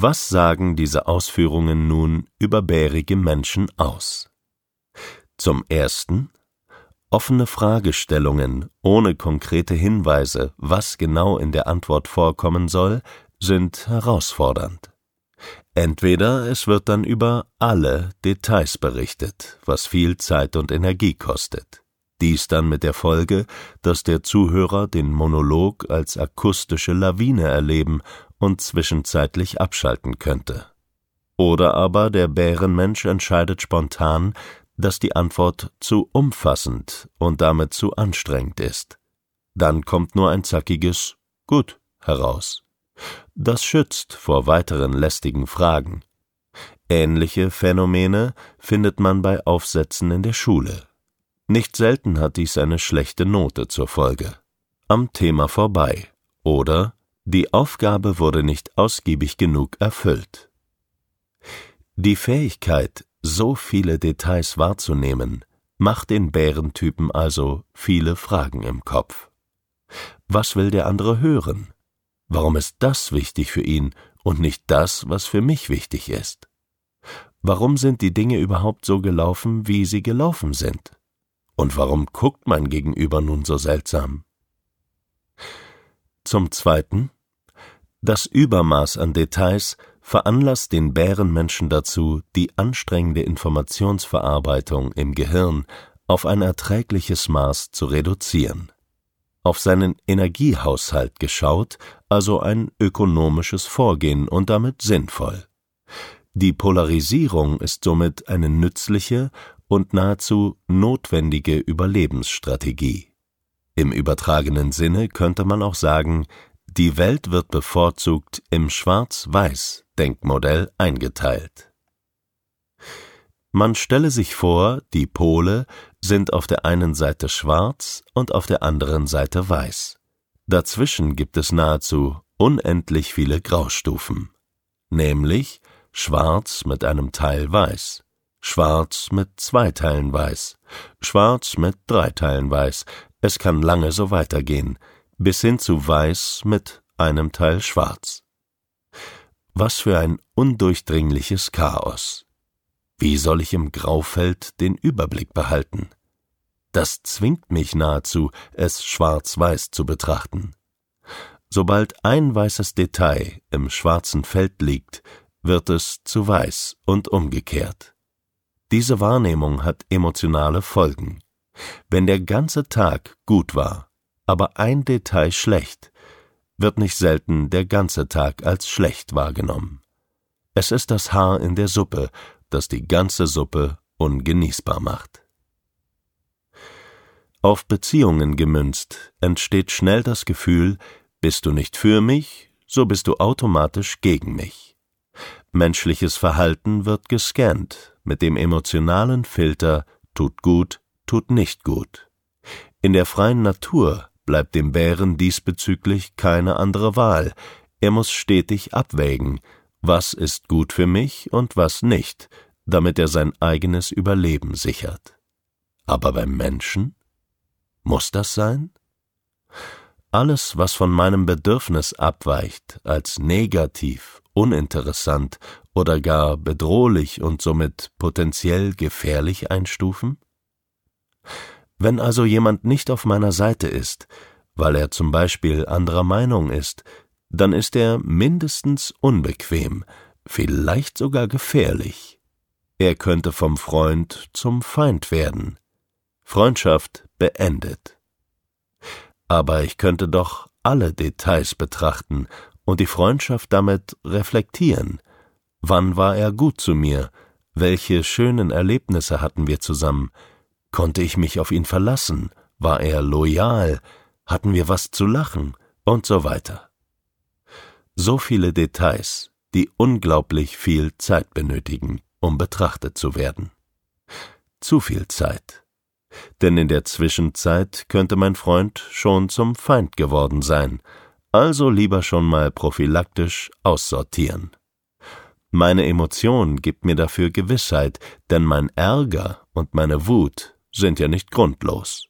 Was sagen diese Ausführungen nun über bärige Menschen aus? Zum ersten offene Fragestellungen ohne konkrete Hinweise, was genau in der Antwort vorkommen soll, sind herausfordernd. Entweder es wird dann über alle Details berichtet, was viel Zeit und Energie kostet. Dies dann mit der Folge, dass der Zuhörer den Monolog als akustische Lawine erleben und zwischenzeitlich abschalten könnte. Oder aber der Bärenmensch entscheidet spontan, dass die Antwort zu umfassend und damit zu anstrengend ist. Dann kommt nur ein zackiges Gut heraus. Das schützt vor weiteren lästigen Fragen. Ähnliche Phänomene findet man bei Aufsätzen in der Schule. Nicht selten hat dies eine schlechte Note zur Folge. Am Thema vorbei oder die Aufgabe wurde nicht ausgiebig genug erfüllt. Die Fähigkeit, so viele Details wahrzunehmen, macht den Bärentypen also viele Fragen im Kopf. Was will der andere hören? Warum ist das wichtig für ihn und nicht das, was für mich wichtig ist? Warum sind die Dinge überhaupt so gelaufen, wie sie gelaufen sind? Und warum guckt mein Gegenüber nun so seltsam? Zum Zweiten, das Übermaß an Details veranlasst den Bärenmenschen dazu, die anstrengende Informationsverarbeitung im Gehirn auf ein erträgliches Maß zu reduzieren. Auf seinen Energiehaushalt geschaut, also ein ökonomisches Vorgehen und damit sinnvoll. Die Polarisierung ist somit eine nützliche und nahezu notwendige Überlebensstrategie. Im übertragenen Sinne könnte man auch sagen, die Welt wird bevorzugt im Schwarz-Weiß-Denkmodell eingeteilt. Man stelle sich vor, die Pole sind auf der einen Seite schwarz und auf der anderen Seite weiß. Dazwischen gibt es nahezu unendlich viele Graustufen, nämlich schwarz mit einem Teil weiß, schwarz mit zwei Teilen weiß, schwarz mit drei Teilen weiß, es kann lange so weitergehen, bis hin zu weiß mit einem Teil schwarz. Was für ein undurchdringliches Chaos. Wie soll ich im Graufeld den Überblick behalten? Das zwingt mich nahezu, es schwarz-weiß zu betrachten. Sobald ein weißes Detail im schwarzen Feld liegt, wird es zu weiß und umgekehrt. Diese Wahrnehmung hat emotionale Folgen. Wenn der ganze Tag gut war, aber ein Detail schlecht, wird nicht selten der ganze Tag als schlecht wahrgenommen. Es ist das Haar in der Suppe, das die ganze Suppe ungenießbar macht. Auf Beziehungen gemünzt entsteht schnell das Gefühl, bist du nicht für mich, so bist du automatisch gegen mich. Menschliches Verhalten wird gescannt mit dem emotionalen Filter tut gut, tut nicht gut. In der freien Natur bleibt dem Bären diesbezüglich keine andere Wahl, er muss stetig abwägen, was ist gut für mich und was nicht, damit er sein eigenes Überleben sichert. Aber beim Menschen? Muss das sein? Alles, was von meinem Bedürfnis abweicht, als negativ, uninteressant oder gar bedrohlich und somit potenziell gefährlich einstufen? Wenn also jemand nicht auf meiner Seite ist, weil er zum Beispiel anderer Meinung ist, dann ist er mindestens unbequem, vielleicht sogar gefährlich. Er könnte vom Freund zum Feind werden. Freundschaft beendet. Aber ich könnte doch alle Details betrachten und die Freundschaft damit reflektieren. Wann war er gut zu mir? Welche schönen Erlebnisse hatten wir zusammen? Konnte ich mich auf ihn verlassen? War er loyal? Hatten wir was zu lachen? Und so weiter. So viele Details, die unglaublich viel Zeit benötigen, um betrachtet zu werden. Zu viel Zeit. Denn in der Zwischenzeit könnte mein Freund schon zum Feind geworden sein, also lieber schon mal prophylaktisch aussortieren. Meine Emotion gibt mir dafür Gewissheit, denn mein Ärger und meine Wut sind ja nicht grundlos.